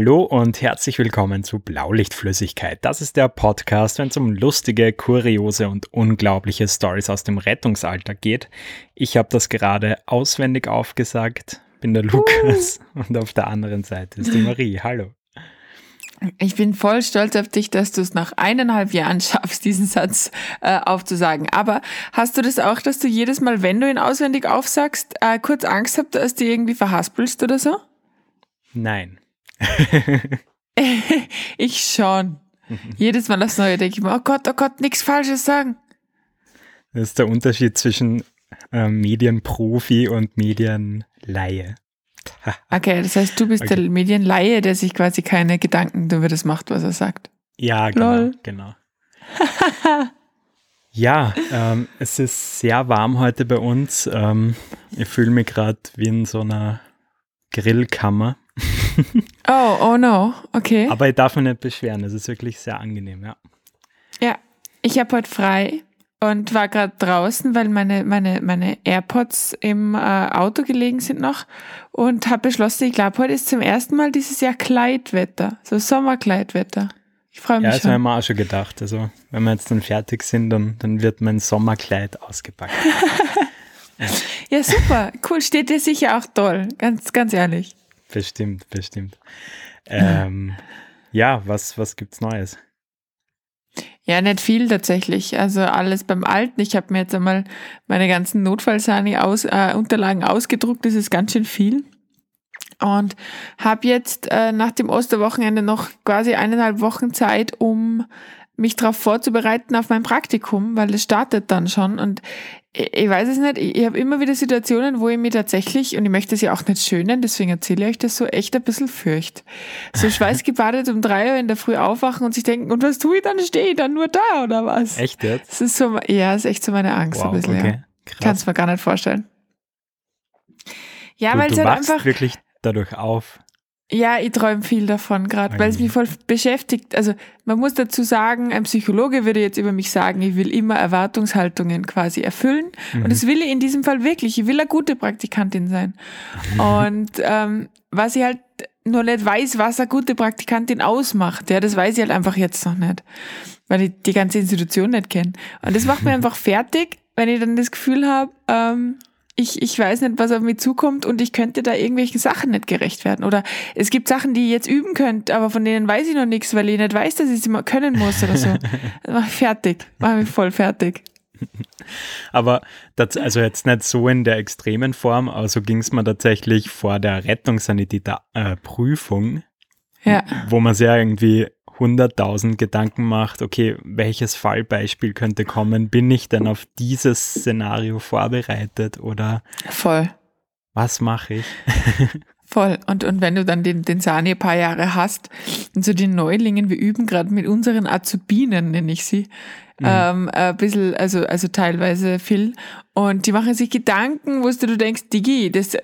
Hallo und herzlich willkommen zu Blaulichtflüssigkeit. Das ist der Podcast, wenn es um lustige, kuriose und unglaubliche Stories aus dem Rettungsalltag geht. Ich habe das gerade auswendig aufgesagt, bin der Lukas uh. und auf der anderen Seite ist die Marie. Hallo. Ich bin voll stolz auf dich, dass du es nach eineinhalb Jahren schaffst, diesen Satz äh, aufzusagen. Aber hast du das auch, dass du jedes Mal, wenn du ihn auswendig aufsagst, äh, kurz Angst hast, dass du irgendwie verhaspelst oder so? Nein. ich schon. Jedes Mal aufs Neue denke ich mir, oh Gott, oh Gott, nichts Falsches sagen. Das ist der Unterschied zwischen äh, Medienprofi und Medienlaie. okay, das heißt, du bist okay. der Medienlaie, der sich quasi keine Gedanken darüber das macht, was er sagt. Ja, genau, Lol. genau. ja, ähm, es ist sehr warm heute bei uns. Ähm, ich fühle mich gerade wie in so einer Grillkammer. Oh, oh no, okay. Aber ich darf mich nicht beschweren, es ist wirklich sehr angenehm, ja. Ja, ich habe heute frei und war gerade draußen, weil meine, meine, meine AirPods im äh, Auto gelegen sind noch und habe beschlossen, ich glaube, heute ist zum ersten Mal dieses Jahr Kleidwetter, so Sommerkleidwetter. Ich freue mich ja, schon. Ja, das haben wir auch schon gedacht. Also, wenn wir jetzt dann fertig sind, dann, dann wird mein Sommerkleid ausgepackt. ja. ja, super. Cool. Steht dir sicher auch toll. Ganz, ganz ehrlich. Bestimmt, bestimmt. Ähm, ja, was, was gibt's Neues? Ja, nicht viel tatsächlich. Also alles beim Alten. Ich habe mir jetzt einmal meine ganzen Notfallsani-Unterlagen aus, äh, ausgedruckt. Das ist ganz schön viel. Und habe jetzt äh, nach dem Osterwochenende noch quasi eineinhalb Wochen Zeit, um mich darauf vorzubereiten auf mein Praktikum, weil es startet dann schon. Und ich, weiß es nicht, ich, ich habe immer wieder Situationen, wo ich mir tatsächlich, und ich möchte es ja auch nicht schönen, deswegen erzähle ich euch das so, echt ein bisschen fürcht. So schweißgebadet um drei Uhr in der Früh aufwachen und sich denken, und was tue ich dann? Stehe ich dann nur da oder was? Echt jetzt? Das ist so, ja, das ist echt so meine Angst wow, ein bisschen. Okay. Ja. Kannst mir gar nicht vorstellen. Ja, weil es halt einfach wirklich dadurch auf. Ja, ich träume viel davon gerade, weil es mich voll beschäftigt. Also man muss dazu sagen, ein Psychologe würde jetzt über mich sagen, ich will immer Erwartungshaltungen quasi erfüllen. Mhm. Und das will ich in diesem Fall wirklich. Ich will eine gute Praktikantin sein. Und ähm, was ich halt nur nicht weiß, was eine gute Praktikantin ausmacht, ja, das weiß ich halt einfach jetzt noch nicht, weil ich die ganze Institution nicht kenne. Und das macht mir einfach fertig, wenn ich dann das Gefühl habe, ähm, ich, ich weiß nicht, was auf mich zukommt und ich könnte da irgendwelchen Sachen nicht gerecht werden. Oder es gibt Sachen, die ich jetzt üben könnte, aber von denen weiß ich noch nichts, weil ich nicht weiß, dass ich sie mal können muss oder so. Mach ich fertig, mach mich voll fertig. Aber das, also jetzt nicht so in der extremen Form, aber so ging es mir tatsächlich vor der Rettungssanitäter-Prüfung, äh, ja. wo man ja irgendwie 100.000 Gedanken macht, okay, welches Fallbeispiel könnte kommen? Bin ich denn auf dieses Szenario vorbereitet oder voll? Was mache ich? Voll. Und, und wenn du dann den, den Sani ein paar Jahre hast und so die Neulingen, wir üben gerade mit unseren Azubinen, nenne ich sie, mhm. ähm, ein bisschen, also, also teilweise viel. Und die machen sich Gedanken, wo du denkst, Digi, das,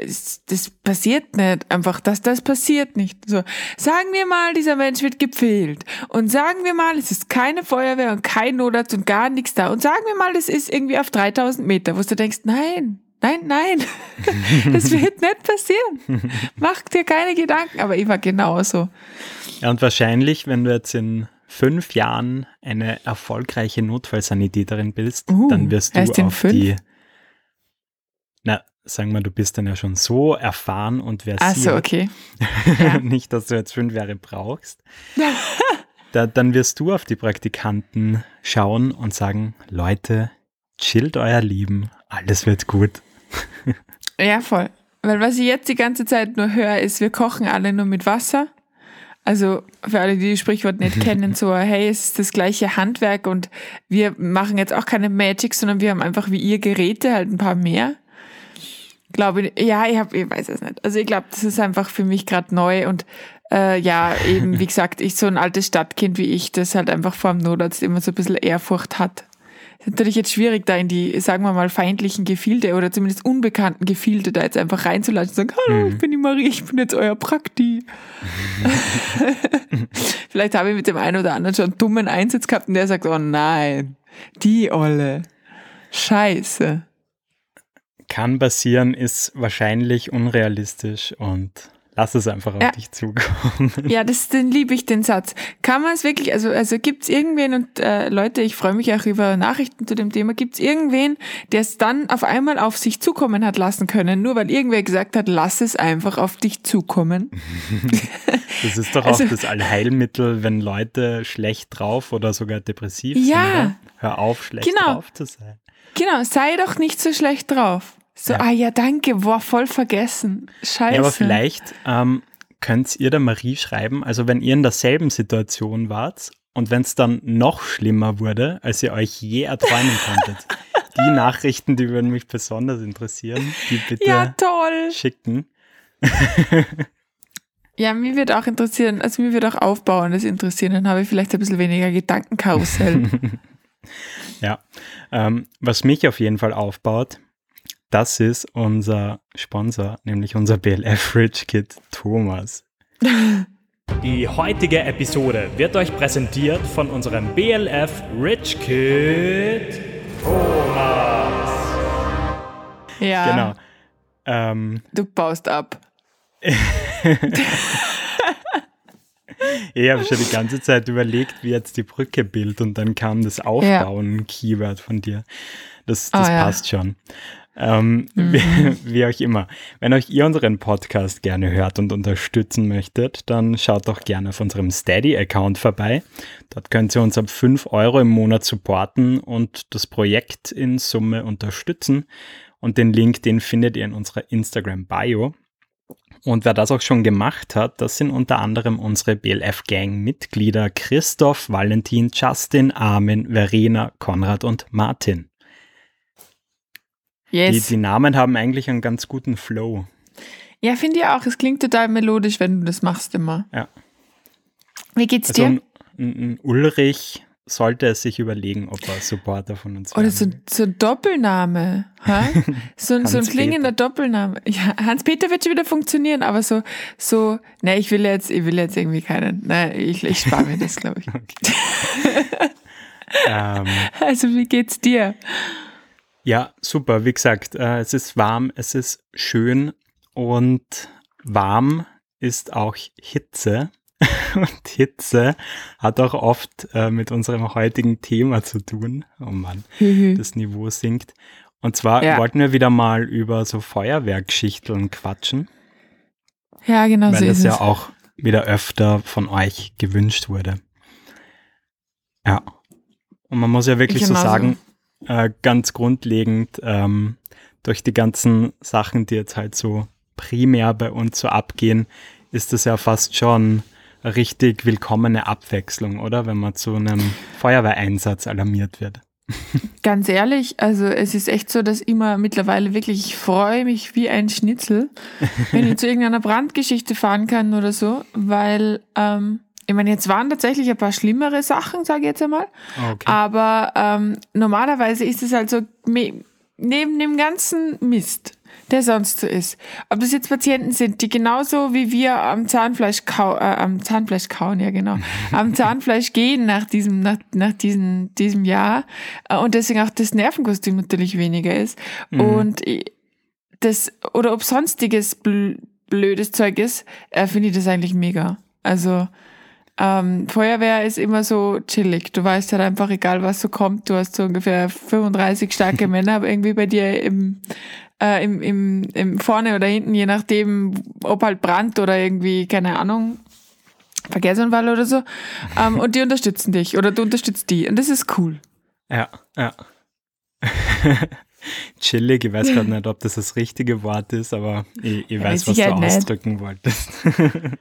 das passiert nicht einfach, dass das passiert nicht. So, sagen wir mal, dieser Mensch wird gepfählt. Und sagen wir mal, es ist keine Feuerwehr und kein Notarzt und gar nichts da. Und sagen wir mal, das ist irgendwie auf 3000 Meter, wo du denkst, nein, nein, nein, das wird nicht passieren. Mach dir keine Gedanken. Aber ich war genauso. Ja, und wahrscheinlich, wenn du jetzt in fünf Jahren eine erfolgreiche Notfallsanitäterin bist, uh, dann wirst du auf fünf? die, na, sagen wir, du bist dann ja schon so erfahren und versiert. Ach so, okay. Ja. Nicht, dass du jetzt fünf Jahre brauchst. da, dann wirst du auf die Praktikanten schauen und sagen, Leute, chillt euer Lieben, alles wird gut. Ja, voll. Weil was ich jetzt die ganze Zeit nur höre, ist, wir kochen alle nur mit Wasser. Also für alle, die das Sprichwort nicht kennen, so, hey, es ist das gleiche Handwerk und wir machen jetzt auch keine Magic, sondern wir haben einfach wie ihr Geräte, halt ein paar mehr. Glaube ich, ja, ich, hab, ich weiß es nicht. Also ich glaube, das ist einfach für mich gerade neu und äh, ja, eben, wie gesagt, ich so ein altes Stadtkind wie ich, das halt einfach vor dem Notarzt immer so ein bisschen Ehrfurcht hat natürlich jetzt schwierig, da in die, sagen wir mal, feindlichen Gefilde oder zumindest unbekannten Gefilde da jetzt einfach reinzulassen und sagen, hallo, ich mhm. bin die Marie, ich bin jetzt euer Prakti. Vielleicht habe ich mit dem einen oder anderen schon einen dummen Einsatz gehabt und der sagt, oh nein, die Olle. Scheiße. Kann passieren, ist wahrscheinlich unrealistisch und Lass es einfach auf Ja. dich zukommen. Ja, das, den liebe ich, den Satz. Kann man es wirklich, also, also gibt's irgendwen und äh, Leute, ich freue mich auch über Nachrichten zu dem Thema, gibt's irgendwen, der es dann auf einmal auf sich zukommen hat lassen können, nur weil irgendwer gesagt hat, lass es einfach auf dich zukommen. Das ist doch Also- auch das Allheilmittel, wenn Leute schlecht drauf oder sogar depressiv Ja. sind. Oder? Hör auf, schlecht Genau. drauf zu sein. Genau, sei doch nicht so schlecht drauf. So, Ja. ah ja, danke, boah, voll vergessen. Scheiße. Ja, aber vielleicht ähm, könnt ihr der Marie schreiben, also wenn ihr in derselben Situation wart und wenn es dann noch schlimmer wurde, als ihr euch je erträumen konntet. Die Nachrichten, die würden mich besonders interessieren, die bitte Ja, toll. schicken. Ja, mir wird auch interessieren, also mir wird auch Aufbauendes interessieren, dann habe ich vielleicht ein bisschen weniger Gedankenkarussell. Ja, ähm, was mich auf jeden Fall aufbaut, das ist unser Sponsor, nämlich unser BLF Rich Kid Thomas. Die heutige Episode wird euch präsentiert von unserem BLF Rich Kid Thomas. ja, Genau. Ähm, du baust ab. ich habe schon die ganze Zeit überlegt, wie jetzt die Brücke bildet und dann kam das Aufbauen-Keyword von dir. Das, das ja. passt schon. Ähm, wie, wie auch immer. Wenn euch ihr unseren Podcast gerne hört und unterstützen möchtet, dann schaut doch gerne auf unserem Steady-Account vorbei. Dort könnt ihr uns ab 5 Euro im Monat supporten und das Projekt in Summe unterstützen. Und den Link, den findet ihr in unserer Instagram-Bio. Und wer das auch schon gemacht hat, das sind unter anderem unsere BLF-Gang-Mitglieder Christoph, Valentin, Justin, Armin, Verena, Konrad und Martin. Die, Yes. die Namen haben eigentlich einen ganz guten Flow. Ja, finde ich auch. Es klingt total melodisch, wenn du das machst immer. Ja. Wie geht's Also dir? ein, ein, ein Ulrich sollte es sich überlegen, ob er Supporter von uns Oder werden so, so ein Doppelname. So, ein- so ein klingender Doppelname. Ja, Hans-Peter wird schon wieder funktionieren, aber so, so, ne, ich will jetzt, ich will jetzt irgendwie keinen. Ne, ich, ich spare mir das, glaube ich. ähm, Also, wie geht's dir? Ja, super. Wie gesagt, äh, es ist warm, es ist schön und warm ist auch Hitze. Und Hitze hat auch oft äh, mit unserem heutigen Thema zu tun. Oh Mann, das Niveau sinkt. Und zwar Ja. wollten wir wieder mal über so Feuerwerkgeschichteln quatschen, Ja, genau so weil ist das ja auch wieder öfter von euch gewünscht wurde. Ja. Und man muss ja wirklich so Genauso. sagen, äh, ganz grundlegend, ähm, durch die ganzen Sachen, die jetzt halt so primär bei uns so abgehen, ist das ja fast schon eine richtig willkommene Abwechslung, oder? Wenn man zu einem Feuerwehreinsatz alarmiert wird. Ganz ehrlich, also es ist echt so, dass immer mittlerweile wirklich, ich freue mich wie ein Schnitzel, wenn ich zu irgendeiner Brandgeschichte fahren kann oder so, weil, ähm, ich meine, jetzt waren tatsächlich ein paar schlimmere Sachen, sage ich jetzt einmal, Okay. aber ähm, normalerweise ist es so, me- neben dem ganzen Mist, der sonst so ist, ob das jetzt Patienten sind, die genauso wie wir am Zahnfleisch, kau äh, am Zahnfleisch kauen, ja genau, am Zahnfleisch gehen nach diesem, nach, nach diesem, diesem Jahr. Äh, und deswegen auch das Nervenkostüm natürlich weniger ist. Und ich- das, oder ob sonstiges bl blödes Zeug ist, äh, finde ich das eigentlich mega. Also, ähm, Feuerwehr ist immer so chillig. Du weißt halt einfach, egal was so kommt, du hast so ungefähr 35 starke Männer, aber irgendwie bei dir im, äh, im, im, im vorne oder hinten, je nachdem, ob halt Brand oder irgendwie, keine Ahnung, Verkehrsunfall oder so. Ähm, und die unterstützen dich oder du unterstützt die. Und das ist cool. Ja, ja. Chillig, ich weiß gerade nicht, ob das das richtige Wort ist, aber ich, ich Ja, weiß, mit was du Sicherheit nicht. ausdrücken wolltest.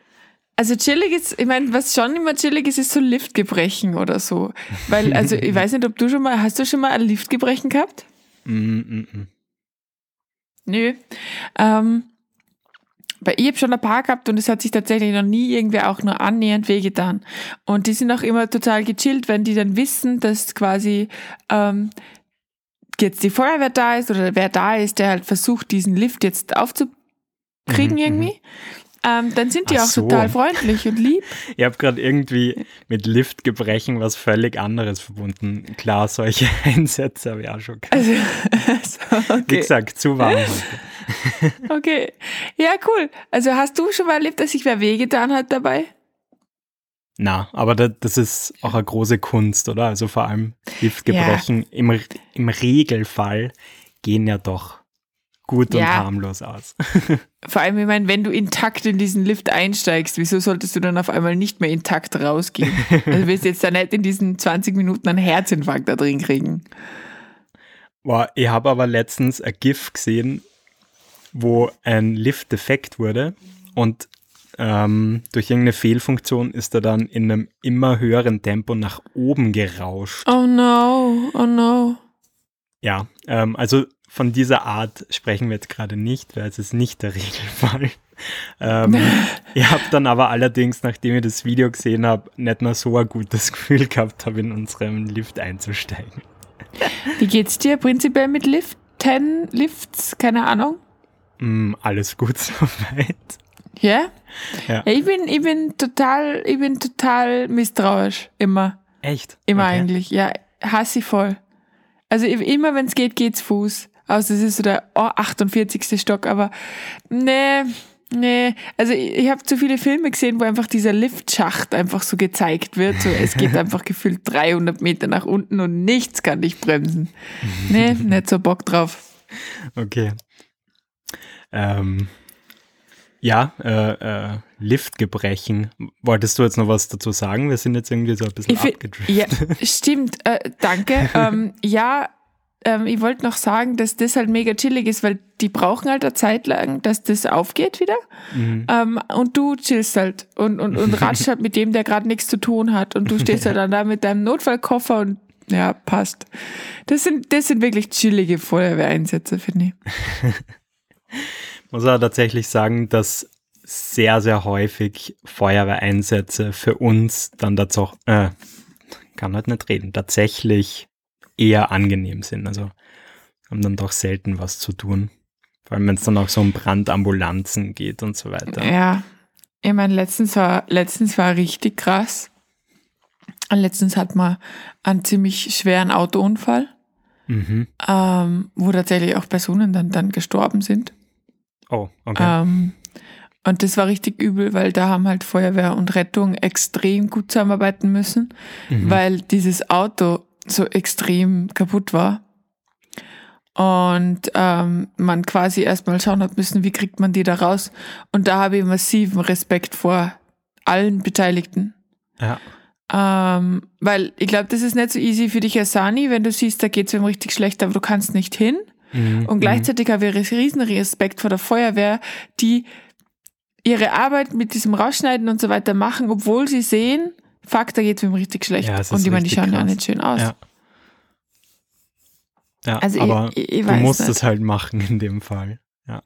Also chillig ist, ich meine, was schon immer chillig ist, ist so Liftgebrechen oder so. Weil, also ich weiß nicht, ob du schon mal, hast du schon mal ein Liftgebrechen gehabt? mm, mm, mm. Nö. Ähm, weil ich habe schon ein paar gehabt und es hat sich tatsächlich noch nie irgendwer auch nur annähernd wehgetan. Und die sind auch immer total gechillt, wenn die dann wissen, dass quasi ähm, jetzt die Feuerwehr da ist oder wer da ist, der halt versucht, diesen Lift jetzt aufzukriegen Mhm, irgendwie. Ähm, dann sind die Ach auch so. total freundlich und lieb. Ich habe gerade irgendwie mit Liftgebrechen was völlig anderes verbunden. Klar, solche Einsätze habe ich auch schon gehabt. Also, so, Wie okay. gesagt, zu warm heute. Okay. Ja, cool. Also hast du schon mal erlebt, dass sich wer wehgetan hat dabei? Na, aber da, das ist auch eine große Kunst, oder? Also vor allem Liftgebrechen ja. im, im Regelfall gehen ja doch gut ja. und harmlos aus. Vor allem, ich meine, wenn du intakt in diesen Lift einsteigst, wieso solltest du dann auf einmal nicht mehr intakt rausgehen? Also du wirst jetzt da nicht in diesen 20 Minuten einen Herzinfarkt da drin kriegen. Boah, ich habe aber letztens ein GIF gesehen, wo ein Lift defekt wurde und ähm, durch irgendeine Fehlfunktion ist er dann in einem immer höheren Tempo nach oben gerauscht. Oh no, oh no. Ja, ähm, also von dieser Art sprechen wir jetzt gerade nicht, weil es ist nicht der Regelfall. ähm, ich habe dann aber allerdings, nachdem ich das Video gesehen habe, nicht mehr so ein gutes Gefühl gehabt habe, in unserem Lift einzusteigen. Wie geht's dir prinzipiell mit Liften, Lifts? Keine Ahnung. Mm, alles gut soweit. Ja? ja? Ich bin, ich bin total, ich bin total misstrauisch. Immer. Echt? Immer okay. eigentlich. Ja, hasse ich voll. Also immer wenn es geht, geht's Fuß. Außer es ist so der oh, 48. Stock, aber nee, nee. Also ich, ich habe zu viele Filme gesehen, wo einfach dieser Liftschacht einfach so gezeigt wird. So, es geht einfach gefühlt 300 Meter nach unten und nichts kann dich bremsen. Nee, nicht so Bock drauf. Okay. Ähm, ja, äh, äh, Liftgebrechen. Wolltest du jetzt noch was dazu sagen? Wir sind jetzt irgendwie so ein bisschen abgedriftet. Ja, stimmt. Äh, danke. ähm, ja, ähm, ich wollte noch sagen, dass das halt mega chillig ist, weil die brauchen halt eine Zeit lang, dass das aufgeht wieder. Mhm. Ähm, und du chillst halt und, und, und ratschst halt mit dem, der gerade nichts zu tun hat. Und du stehst halt dann da mit deinem Notfallkoffer und ja, passt. Das sind, das sind wirklich chillige Feuerwehreinsätze, finde ich. muss aber tatsächlich sagen, dass sehr, sehr häufig Feuerwehreinsätze für uns dann dazu, äh, kann halt nicht reden, tatsächlich eher angenehm sind. Also haben dann doch selten was zu tun. Vor allem, wenn es dann auch so um Brandambulanzen geht und so weiter. Ja, ich meine, letztens war, letztens war richtig krass. Letztens hat man einen ziemlich schweren Autounfall, mhm. ähm, wo tatsächlich auch Personen dann, dann gestorben sind. Oh, okay. Ähm, und das war richtig übel, weil da haben halt Feuerwehr und Rettung extrem gut zusammenarbeiten müssen, mhm. weil dieses Auto so extrem kaputt war. Und ähm, man quasi erstmal schauen hat müssen, wie kriegt man die da raus. Und da habe ich massiven Respekt vor allen Beteiligten. Ja. Ähm, weil ich glaube, das ist nicht so easy für dich als Sani, wenn du siehst, da geht es ihm richtig schlecht, aber du kannst nicht hin. Mhm. Und gleichzeitig habe ich riesen Respekt vor der Feuerwehr, die ihre Arbeit mit diesem Rausschneiden und so weiter machen, obwohl sie sehen, fuck, da geht es ihm richtig schlecht. Ja, und ich meine, die schauen krass. ja nicht schön aus. Ja. Ja, also aber ich, ich du musst nicht. es halt machen in dem Fall. Ja.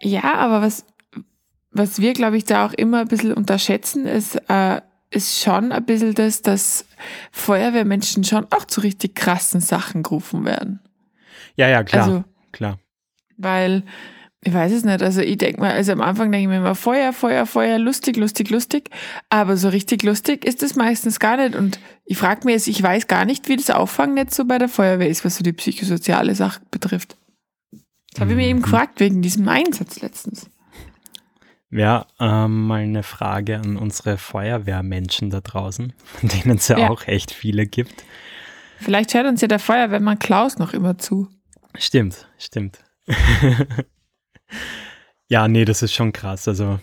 Ja, aber was, was wir, glaube ich, da auch immer ein bisschen unterschätzen, ist, äh, ist schon ein bisschen das, dass Feuerwehrmenschen schon auch zu richtig krassen Sachen gerufen werden. Ja, ja, klar. Also, klar. Weil, ich weiß es nicht, also ich denke mal, also am Anfang denke ich mir immer Feuer, Feuer, Feuer, lustig, lustig, lustig. Aber so richtig lustig ist es meistens gar nicht. Und ich frage mich jetzt, ich weiß gar nicht, wie das Auffangnetz so bei der Feuerwehr ist, was so die psychosoziale Sache betrifft. Das habe ich mir eben mhm. gefragt, wegen diesem Einsatz letztens. Ja, ähm, mal eine Frage an unsere Feuerwehrmenschen da draußen, von denen es ja, ja, auch echt viele gibt. Vielleicht hört uns ja der Feuerwehrmann Klaus noch immer zu. Stimmt, stimmt. ja, nee, das ist schon krass. Also,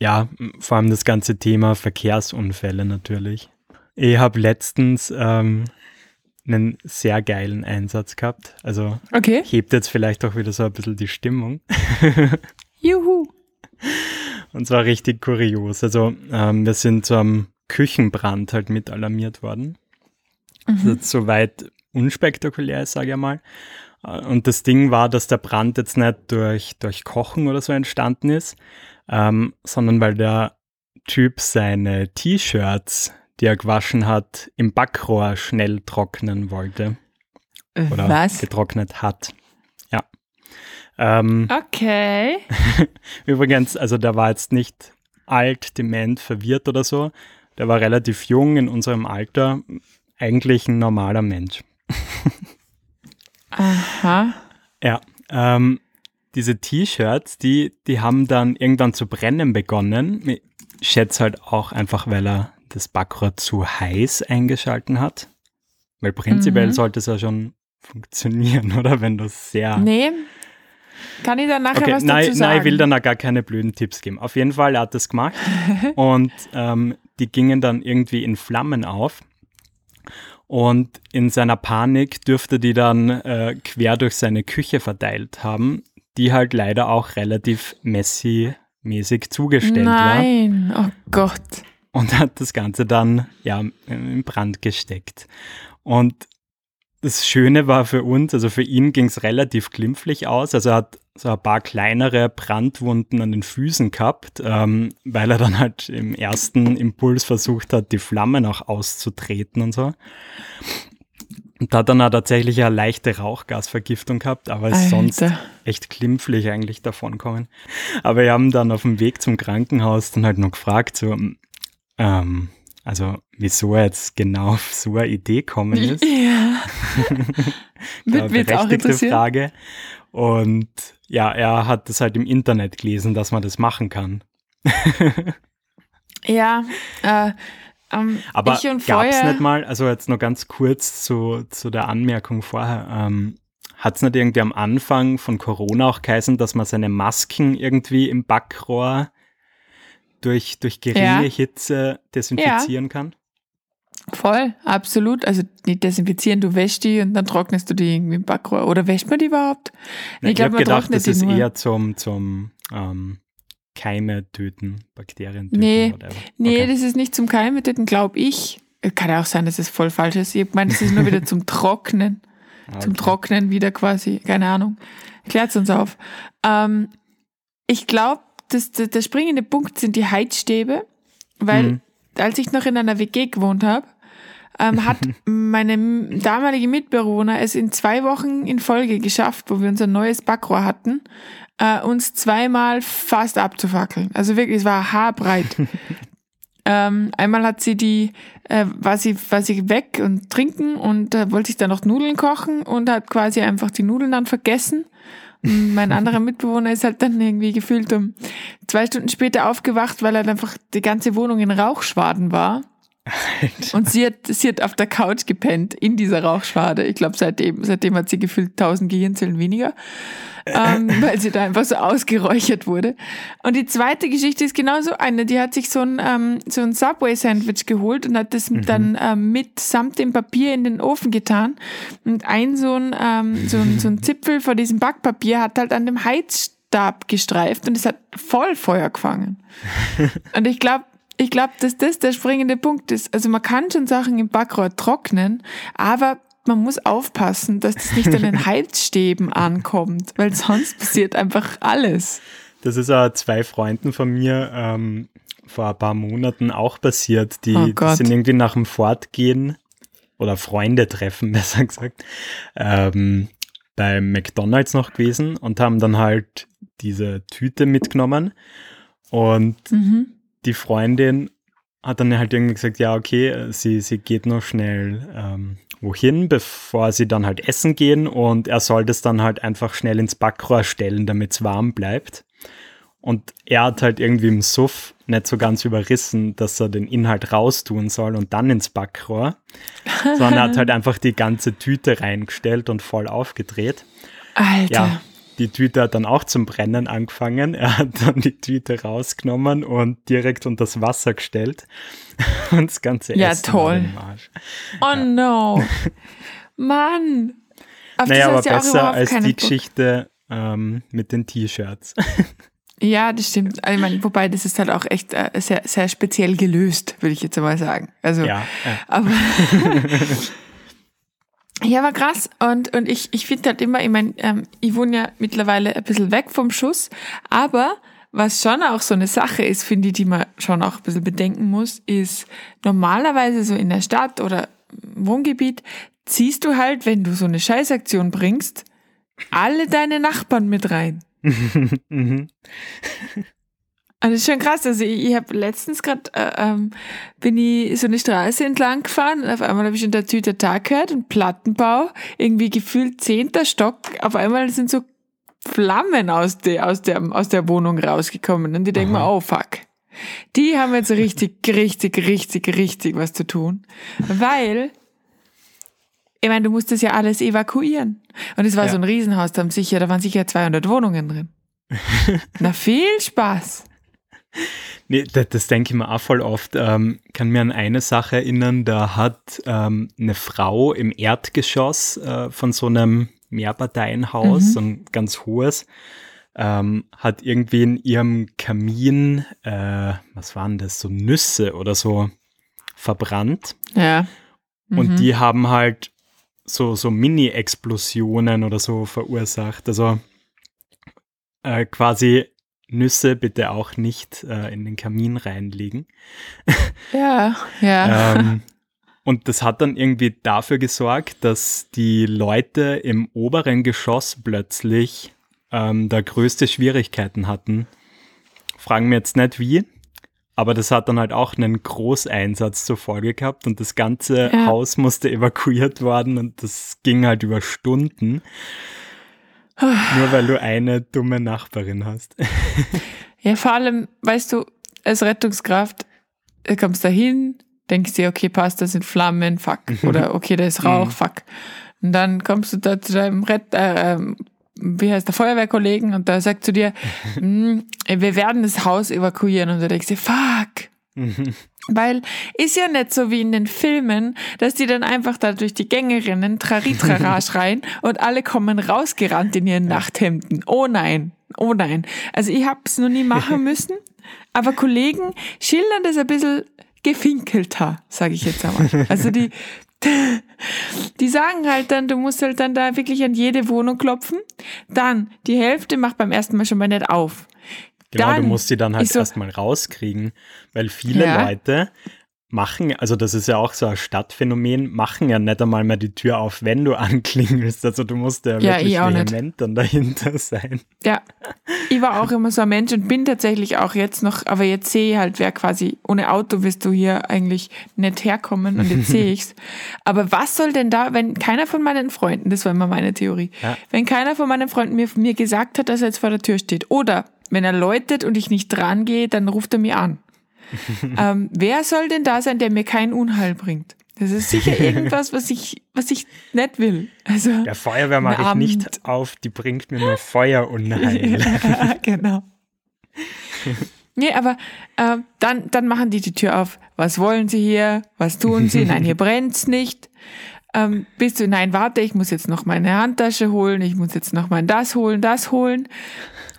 ja, vor allem das ganze Thema Verkehrsunfälle natürlich. Ich habe letztens ähm, einen sehr geilen Einsatz gehabt. Also, okay. hebt jetzt vielleicht auch wieder so ein bisschen die Stimmung. Juhu! Und zwar richtig kurios. Also, ähm, wir sind zu einem Küchenbrand halt mit alarmiert worden. Mhm. Das soweit unspektakulär ist, sage ich mal. Und das Ding war, dass der Brand jetzt nicht durch, durch Kochen oder so entstanden ist, ähm, sondern weil der Typ seine T-Shirts, die er gewaschen hat, im Backrohr schnell trocknen wollte. Oder Was? getrocknet hat. Ja. Ähm, okay. Übrigens, also der war jetzt nicht alt, dement, verwirrt oder so. Der war relativ jung in unserem Alter, eigentlich ein normaler Mensch. Aha. Ja. Ähm, diese T-Shirts, die, die haben dann irgendwann zu brennen begonnen. Ich schätze halt auch einfach, weil er das Backrohr zu heiß eingeschalten hat. Weil prinzipiell mhm. sollte es ja schon funktionieren, oder? Wenn du sehr. Nee. Kann ich dann nachher okay, was nein, dazu sagen? Nein, ich will dann auch gar keine blöden Tipps geben. Auf jeden Fall, er hat das gemacht und ähm, die gingen dann irgendwie in Flammen auf. Und in seiner Panik dürfte die dann äh, quer durch seine Küche verteilt haben, die halt leider auch relativ messy-mäßig zugestellt Nein. war. Nein, oh Gott. Und hat das Ganze dann ja in Brand gesteckt. Und das Schöne war für uns, also für ihn ging es relativ glimpflich aus. Also er hat so ein paar kleinere Brandwunden an den Füßen gehabt, ähm, weil er dann halt im ersten Impuls versucht hat, die Flammen auch auszutreten und so. Und da hat dann auch tatsächlich eine leichte Rauchgasvergiftung gehabt, aber ist sonst echt glimpflich eigentlich davonkommen. Aber wir haben dann auf dem Weg zum Krankenhaus dann halt noch gefragt, so, ähm, also, wieso er jetzt genau auf so eine Idee kommen ist. Ja. Wird auch interessieren. Frage. Und ja, er hat das halt im Internet gelesen, dass man das machen kann. ja, äh, ähm, aber gab es nicht mal, also jetzt noch ganz kurz zu, zu der Anmerkung vorher, ähm, hat es nicht irgendwie am Anfang von Corona auch geheißen, dass man seine Masken irgendwie im Backrohr durch, durch geringe ja. Hitze desinfizieren ja. kann? Voll, absolut. Also nicht desinfizieren, du wäschst die und dann trocknest du die irgendwie im Backrohr. Oder wäscht man die überhaupt? Nein, ich, ich habe gedacht, das ist nur. eher zum, zum ähm, Keime töten, Bakterien töten. Nee, nee okay. das ist nicht zum Keime töten, glaube ich. Kann ja auch sein, dass es voll falsch ist. Ich meine, das ist nur wieder zum Trocknen. Okay. Zum Trocknen wieder quasi, keine Ahnung. Klärt es uns auf. Ähm, ich glaube, das, das, der springende Punkt sind die Heizstäbe, weil mhm. als ich noch in einer WG gewohnt habe, ähm, hat meine damalige Mitbewohner es in zwei Wochen in Folge geschafft, wo wir unser neues Backrohr hatten, äh, uns zweimal fast abzufackeln. Also wirklich, es war haarbreit. ähm, einmal hat sie die, äh, war, sie, war sie weg und trinken und äh, wollte sich dann noch Nudeln kochen und hat quasi einfach die Nudeln dann vergessen mein anderer Mitbewohner ist halt dann irgendwie gefühlt um zwei Stunden später aufgewacht, weil er einfach die ganze Wohnung in Rauchschwaden war. Alter. Und sie hat, sie hat auf der Couch gepennt in dieser Rauchschwade. Ich glaube, seitdem, seitdem hat sie gefühlt tausend Gehirnzellen weniger ähm, weil sie da einfach so ausgeräuchert wurde. Und die zweite Geschichte ist genauso eine, die hat sich so ein, ähm, so ein Subway-Sandwich geholt und hat das mhm. dann ähm, mit samt dem Papier in den Ofen getan. Und ein so ein, ähm, so ein, so ein Zipfel von diesem Backpapier hat halt an dem Heizstab gestreift und es hat voll Feuer gefangen. und ich glaube, ich glaube, dass das der springende Punkt ist. Also man kann schon Sachen im Backrohr trocknen, aber man muss aufpassen, dass das nicht an den Heizstäben ankommt, weil sonst passiert einfach alles. Das ist auch zwei Freunden von mir ähm, vor ein paar Monaten auch passiert. Die, oh die sind irgendwie nach dem Fortgehen oder Freunde treffen, besser gesagt, ähm, beim McDonalds noch gewesen und haben dann halt diese Tüte mitgenommen. Und mhm. Die Freundin hat dann halt irgendwie gesagt, ja, okay, sie, sie geht noch schnell ähm, wohin, bevor sie dann halt essen gehen und er soll das dann halt einfach schnell ins Backrohr stellen, damit es warm bleibt. Und er hat halt irgendwie im Suff nicht so ganz überrissen, dass er den Inhalt raustun soll und dann ins Backrohr, sondern er hat halt einfach die ganze Tüte reingestellt und voll aufgedreht. Alter. Ja, die Tüte hat dann auch zum Brennen angefangen. Er hat dann die Tüte rausgenommen und direkt unter das Wasser gestellt. Und das ganze ja, Essen toll. Oh ja. no. Mann. Auf naja, aber besser als die Bock. Geschichte ähm, mit den T-Shirts. Ja, das stimmt. Ich meine, wobei das ist halt auch echt äh, sehr, sehr speziell gelöst, würde ich jetzt einmal sagen. Also, ja, ja. aber Ja, war krass. Und, und ich, ich finde halt immer, ich meine, ähm, ich wohne ja mittlerweile ein bisschen weg vom Schuss, aber was schon auch so eine Sache ist, finde ich, die man schon auch ein bisschen bedenken muss, ist normalerweise so in der Stadt oder Wohngebiet ziehst du halt, wenn du so eine Scheißaktion bringst, alle deine Nachbarn mit rein. Und das ist schon krass. Also ich, ich habe letztens gerade, äh, ähm, bin ich so eine Straße entlang gefahren und auf einmal habe ich in der Tüte Tag gehört und Plattenbau, irgendwie gefühlt zehnter Stock. Auf einmal sind so Flammen aus der, aus der, aus der Wohnung rausgekommen. Und die denken mir, oh fuck. Die haben jetzt richtig, richtig, richtig, richtig was zu tun. Weil, ich meine, du musst das ja alles evakuieren. Und es war Ja. so ein Riesenhaus, da, haben sicher, da waren sicher 200 Wohnungen drin. Na, viel Spaß. Nee, das, das denke ich mir auch voll oft. Ähm, kann mir an eine Sache erinnern, da hat ähm, eine Frau im Erdgeschoss äh, von so einem Mehrparteienhaus, Mhm. so ein ganz hohes, ähm, hat irgendwie in ihrem Kamin, äh, was waren das, so Nüsse oder so verbrannt. Ja. Und Mhm. die haben halt so, so Mini-Explosionen oder so verursacht. Also äh, quasi Nüsse bitte auch nicht äh, in den Kamin reinlegen. Ja, ja. ähm, und das hat dann irgendwie dafür gesorgt, dass die Leute im oberen Geschoss plötzlich ähm, da größte Schwierigkeiten hatten. Fragen wir jetzt nicht wie, aber das hat dann halt auch einen Großeinsatz zur Folge gehabt und das ganze Ja. Haus musste evakuiert werden und das ging halt über Stunden. Nur weil du eine dumme Nachbarin hast. Ja, vor allem, weißt du, als Rettungskraft äh, kommst da hin, denkst dir, okay, passt, da sind Flammen, fuck. Oder okay, da ist Rauch, Mhm. fuck. Und dann kommst du da zu deinem Rett, äh, ähm, wie heißt der Feuerwehrkollegen und da sagt zu dir, "Hm, wir werden das Haus evakuieren. Und du denkst dir, fuck. Weil ist ja nicht so wie in den Filmen, dass die dann einfach da durch die Gänge rennen, traritrara schreien und alle kommen rausgerannt in ihren Nachthemden. Oh nein, oh nein. Also ich habe es noch nie machen müssen, aber Kollegen schildern das ein bisschen gefinkelter, sage ich jetzt einmal. Also die, die sagen halt dann, du musst halt dann da wirklich an jede Wohnung klopfen. Dann, die Hälfte macht beim ersten Mal schon mal nicht auf. Genau, Dann du musst sie dann halt so- erstmal rauskriegen, weil viele Ja. Leute machen, also das ist ja auch so ein Stadtphänomen, machen ja nicht einmal mehr die Tür auf, wenn du anklingelst. Also du musst ja, Ja, wirklich vehement dann dahinter sein. Ja, ich war auch immer so ein Mensch und bin tatsächlich auch jetzt noch, aber jetzt sehe ich halt, wer quasi, ohne Auto wirst du hier eigentlich nicht herkommen und jetzt sehe ich's. Aber was soll denn da, wenn keiner von meinen Freunden, das war immer meine Theorie, Ja. wenn keiner von meinen Freunden mir, mir gesagt hat, dass er jetzt vor der Tür steht oder wenn er läutet und ich nicht dran gehe, dann ruft er mir an. ähm, wer soll denn da sein, der mir kein Unheil bringt? Das ist sicher irgendwas, was ich, was ich nicht will. Also, Der Feuerwehr mache ich Abend. nicht auf, die bringt mir nur Feuerunheil. Ja, genau. Nee, aber äh, dann, dann machen die die Tür auf. Was wollen sie hier? Was tun sie? Nein, hier brennt's nicht. Ähm, bist du, nein, warte, ich muss jetzt noch meine Handtasche holen, ich muss jetzt noch mein das holen, das holen.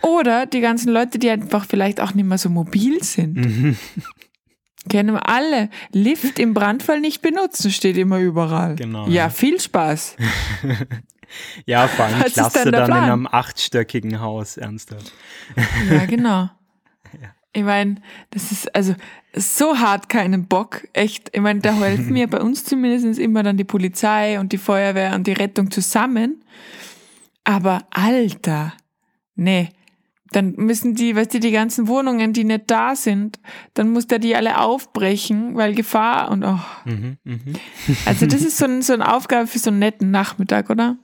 Oder die ganzen Leute, die einfach vielleicht auch nicht mehr so mobil sind. Kennen wir alle. Lift im Brandfall nicht benutzen, steht immer überall. Genau, Ja, viel Spaß. Ja, vor allem klasse dann dann in Plan? einem achtstöckigen Haus, ernsthaft. Ja, genau. Ich meine, das ist also so hart keinen Bock. Echt. Ich meine, da helfen mir bei uns zumindest immer dann die Polizei und die Feuerwehr und die Rettung zusammen. Aber Alter, nee. Dann müssen die, weißt du, die ganzen Wohnungen, die nicht da sind, dann muss der die alle aufbrechen, weil Gefahr und oh. Mhm, mhm. Also das ist so, ein, so eine Aufgabe für so einen netten Nachmittag, oder?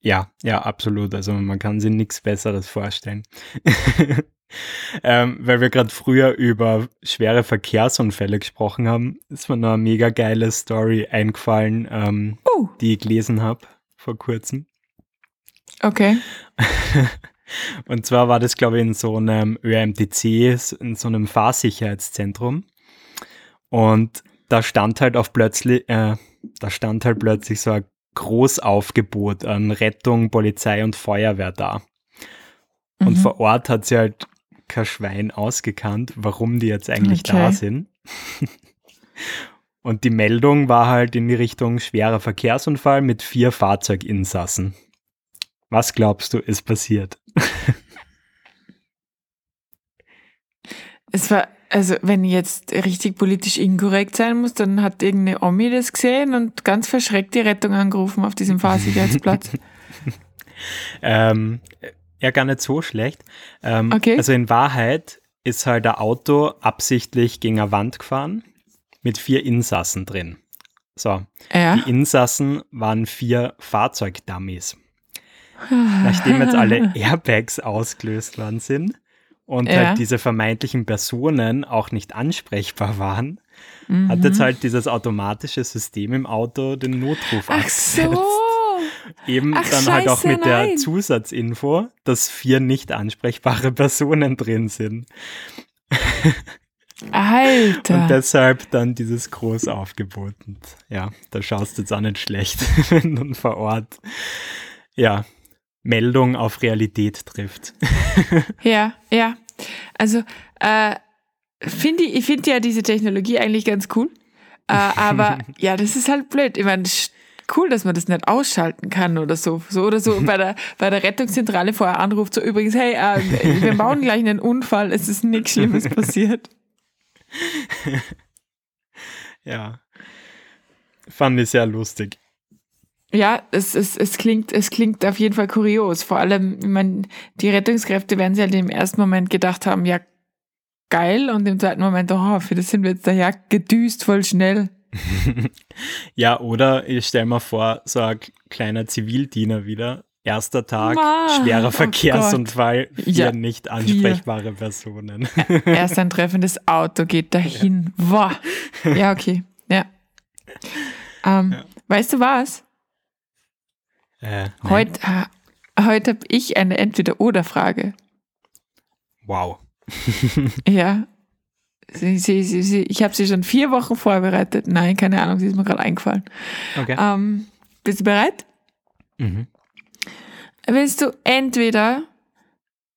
Ja, ja, absolut. Also man kann sich nichts Besseres vorstellen. ähm, weil wir gerade früher über schwere Verkehrsunfälle gesprochen haben, ist mir noch eine mega geile Story eingefallen, ähm, Uh, die ich gelesen habe vor kurzem. okay. Und zwar war das, glaube ich, in so einem ÖMTC, in so einem Fahrsicherheitszentrum. Und da stand halt auf plötzlich, äh, da stand halt plötzlich so ein Großaufgebot an Rettung, Polizei und Feuerwehr da. Und Mhm. vor Ort hat sie halt kein Schwein ausgekannt, warum die jetzt eigentlich Okay. da sind. Und die Meldung war halt in die Richtung schwerer Verkehrsunfall mit vier Fahrzeuginsassen. Was glaubst du, ist passiert? Es war, also wenn ich jetzt richtig politisch inkorrekt sein muss, dann hat irgendeine Omi das gesehen und ganz verschreckt die Rettung angerufen auf diesem Fahrsicherheitsplatz. Ähm, ja, gar nicht so schlecht. Ähm, Okay. Also in Wahrheit ist halt ein Auto absichtlich gegen eine Wand gefahren mit vier Insassen drin. So, ja. die Insassen waren vier Fahrzeugdummies. Nachdem jetzt alle Airbags ausgelöst worden sind und Ja. halt diese vermeintlichen Personen auch nicht ansprechbar waren, Mhm. hat jetzt halt dieses automatische System im Auto den Notruf Ach abgesetzt. so. Eben Ach, dann halt auch scheiße, mit der nein. Zusatzinfo, dass vier nicht ansprechbare Personen drin sind. Alter. Und deshalb dann dieses Großaufgebot. Und ja, da schaust du jetzt auch nicht schlecht, wenn dann vor Ort, ja, Meldung auf Realität trifft. Ja, ja. Also, äh, finde ich, ich finde ja diese Technologie eigentlich ganz cool. Äh, aber ja, das ist halt blöd. Ich meine, cool, dass man das nicht ausschalten kann oder so. So oder so bei der, bei der Rettungszentrale vorher anruft, so übrigens, hey, äh, wir bauen gleich einen Unfall, es ist nichts Schlimmes passiert. Ja. Fand ich sehr lustig. Ja, es, es, es, klingt, es klingt auf jeden Fall kurios. Vor allem, ich meine, die Rettungskräfte werden sich halt im ersten Moment gedacht haben, ja, geil. Und im zweiten Moment, oh, für das sind wir jetzt daher gedüst, voll schnell. Ja, oder ich stell mir vor, so ein kleiner Zivildiener wieder. Erster Tag, Ma, schwerer oh Verkehrsunfall, vier Ja, nicht ansprechbare Personen. Erst ein treffendes Auto geht dahin. Wow. Ja, okay. Ja. Ähm, Weißt du was? Äh, nein. Heute, äh, heute habe ich eine Entweder-Oder-Frage. Wow. Ja. Sie, sie, sie, sie, ich habe sie schon vier Wochen vorbereitet. Nein, keine Ahnung, sie ist mir gerade eingefallen. Okay. Ähm, bist du bereit? Mhm. Willst du entweder,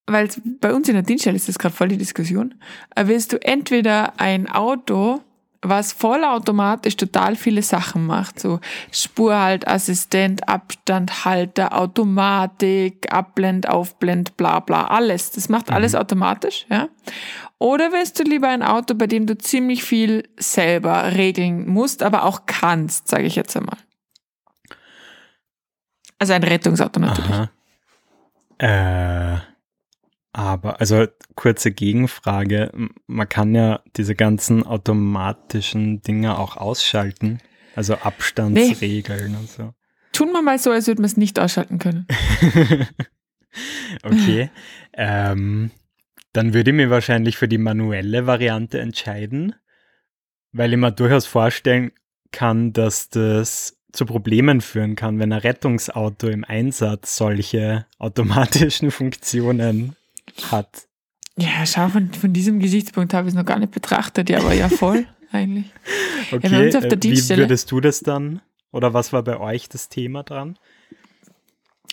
weil bei uns in der Dienststelle ist das gerade voll die Diskussion, äh, willst du entweder ein Auto, was vollautomatisch total viele Sachen macht, so Spurhaltassistent, Abstandhalter, Automatik, Abblend, Aufblend, bla bla, alles. Das macht alles automatisch, ja? Oder willst du lieber ein Auto, bei dem du ziemlich viel selber regeln musst, aber auch kannst, sage ich jetzt einmal. Also ein Rettungsauto natürlich. Aha. Äh, aber, also kurze Gegenfrage. Man kann ja diese ganzen automatischen Dinge auch ausschalten. Also Abstandsregeln und so. Tun wir mal so, als würden wir es nicht ausschalten können. Okay. ähm, dann würde ich mir wahrscheinlich für die manuelle Variante entscheiden, weil ich mir durchaus vorstellen kann, dass das zu Problemen führen kann, wenn ein Rettungsauto im Einsatz solche automatischen Funktionen hat. Ja, schau, von, von diesem Gesichtspunkt habe ich es noch gar nicht betrachtet, ja, aber ja, voll, eigentlich. Okay, der äh, wie würdest du das dann? Oder was war bei euch das Thema dran?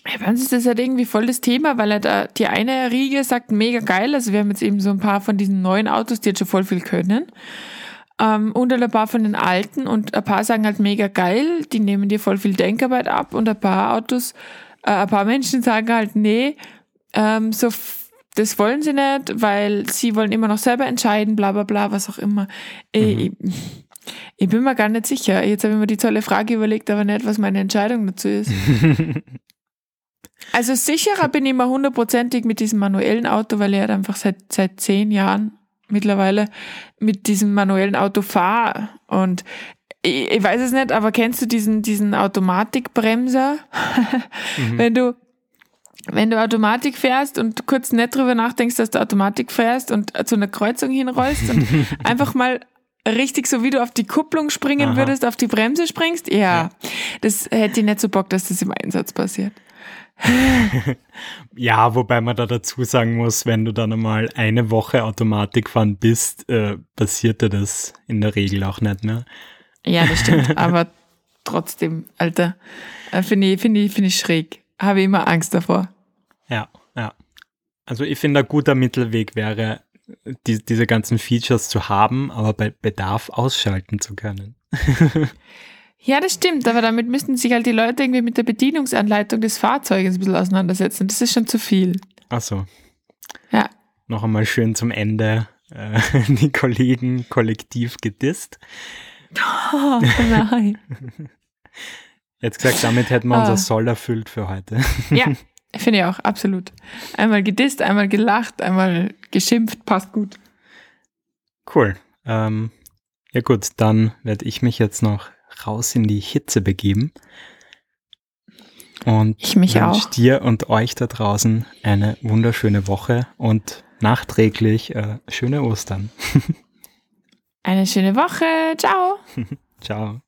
Ja, bei uns ist das halt irgendwie voll das Thema, weil da, die eine Riege sagt, mega geil, also wir haben jetzt eben so ein paar von diesen neuen Autos, die jetzt schon voll viel können. Ähm, und halt ein paar von den alten und ein paar sagen halt mega geil, die nehmen dir voll viel Denkarbeit ab und ein paar Autos, äh, ein paar Menschen sagen halt, nee, ähm, so, das wollen sie nicht, weil sie wollen immer noch selber entscheiden, bla bla bla, was auch immer. Ich, ich, ich bin mir gar nicht sicher. Jetzt habe ich mir die tolle Frage überlegt, aber nicht, was meine Entscheidung dazu ist. Also sicherer bin ich immer hundertprozentig mit diesem manuellen Auto, weil ich halt einfach seit, seit zehn Jahren mittlerweile mit diesem manuellen Auto fahre. Und ich, ich weiß es nicht, aber kennst du diesen, diesen Automatikbremser? Wenn du wenn du Automatik fährst und kurz nicht drüber nachdenkst, dass du Automatik fährst und zu einer Kreuzung hinrollst und einfach mal richtig so wie du auf die Kupplung springen Aha. würdest, auf die Bremse springst, ja, das hätte ich nicht so Bock, dass das im Einsatz passiert. Ja, wobei man da dazu sagen muss, wenn du dann einmal eine Woche Automatik fahren bist, äh, passiert dir das in der Regel auch nicht mehr. Ja, das stimmt. Aber trotzdem, Alter, äh, finde ich, finde ich, finde ich schräg. Habe ich immer Angst davor. Ja, ja. Also ich finde, ein guter Mittelweg wäre, die, diese ganzen Features zu haben, aber bei Bedarf ausschalten zu können. Ja, das stimmt, aber damit müssten sich halt die Leute irgendwie mit der Bedienungsanleitung des Fahrzeuges ein bisschen auseinandersetzen. Das ist schon zu viel. Ach so. Ja. Noch einmal schön zum Ende äh, die Kollegen kollektiv gedisst. Oh, nein. Jetzt gesagt, damit hätten wir Ah. unser Soll erfüllt für heute. Ja, finde ich auch, absolut. Einmal gedisst, einmal gelacht, einmal geschimpft, passt gut. Cool. Ähm, ja gut, dann werde ich mich jetzt noch raus in die Hitze begeben. Und ich mich auch. dir und euch da draußen eine wunderschöne Woche und nachträglich äh, schöne Ostern. eine schöne Woche. Ciao. Ciao.